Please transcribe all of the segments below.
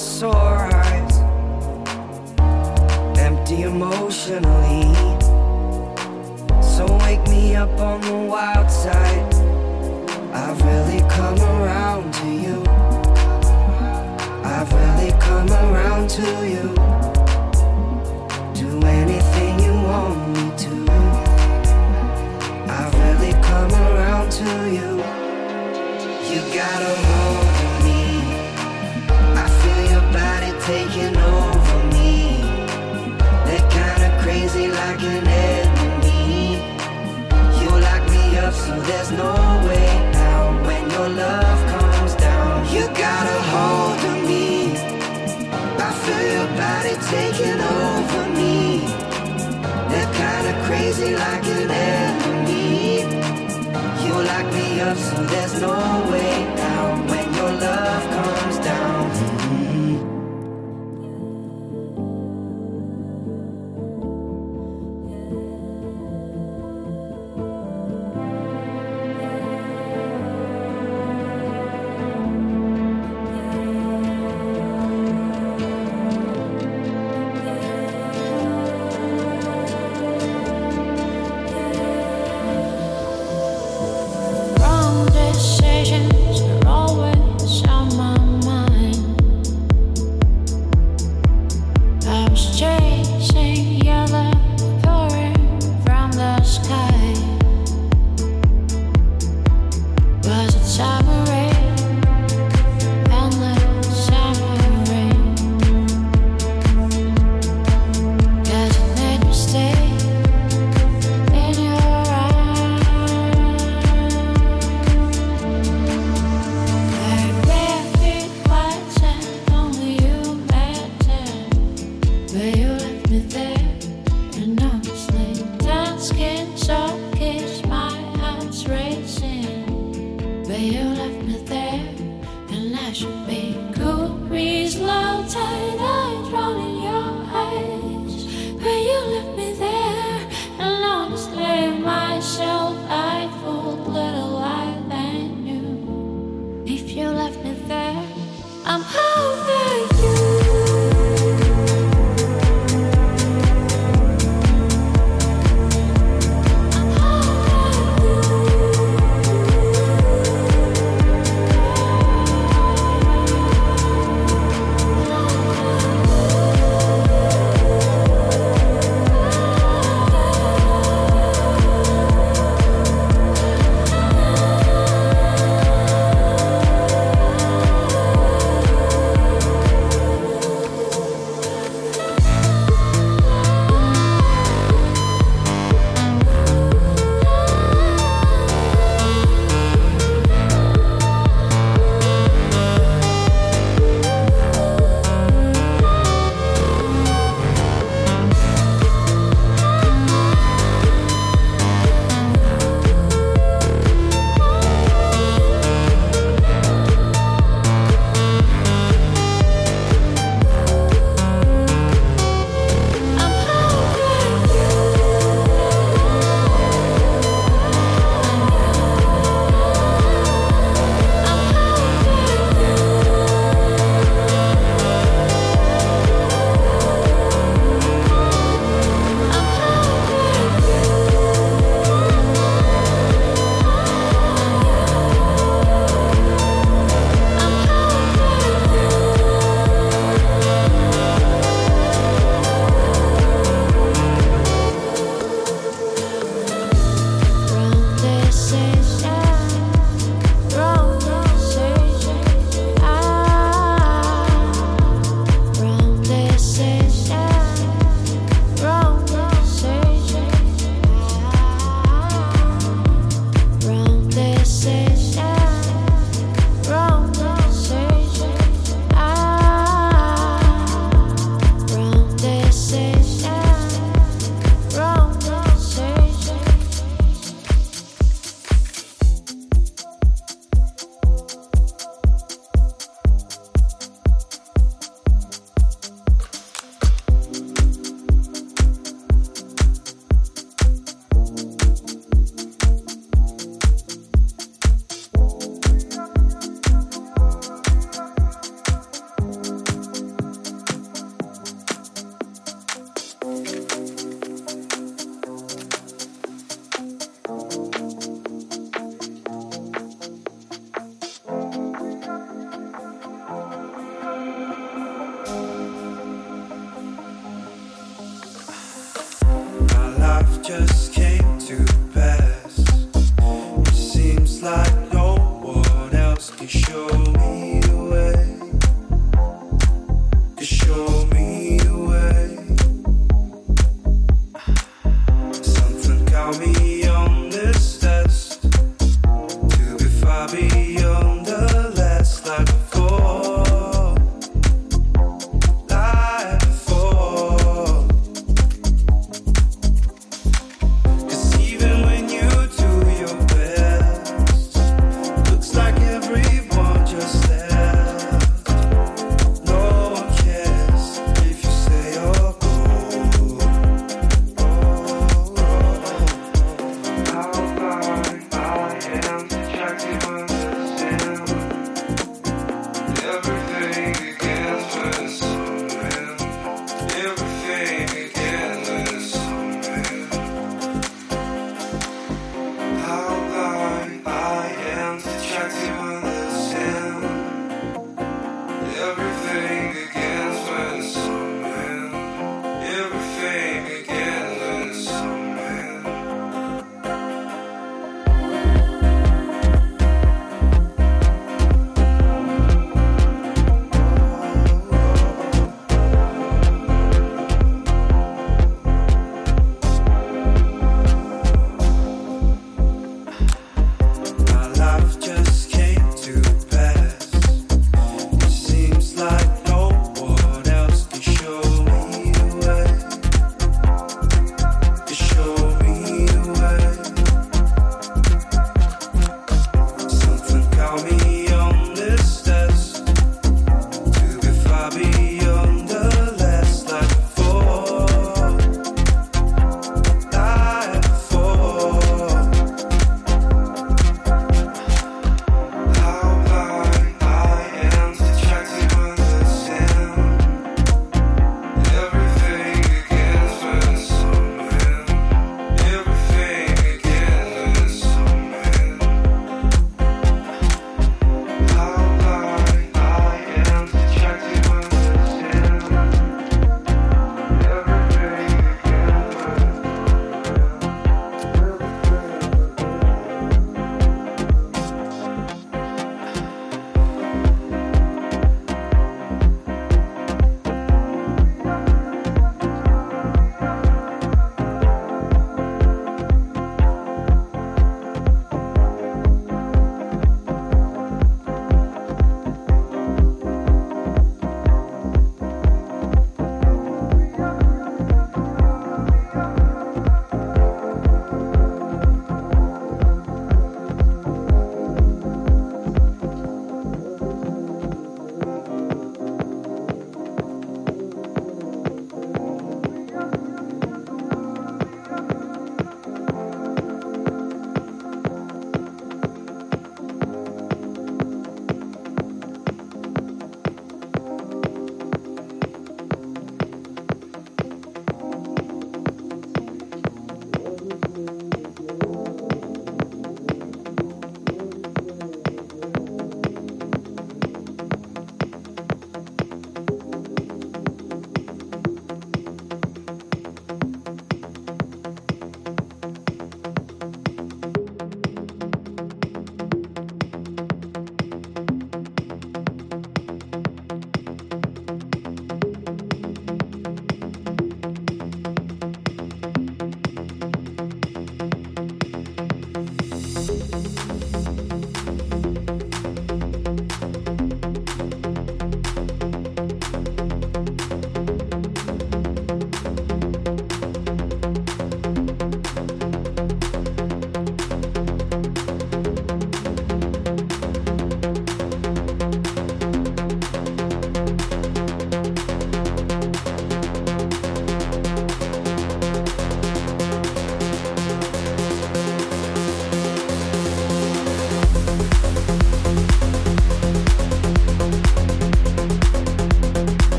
sore eyes, empty emotionally. So wake me up on the wild side. looking at me. You lock me up, so there's no way out. When your love comes down, you got a hold of me. I feel your body taking over me. They're kinda crazy, like an enemy. You lock me up, so there's no way out. When your love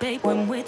babe, when we're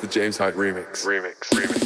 the James remix? Remix, remix, remix,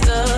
do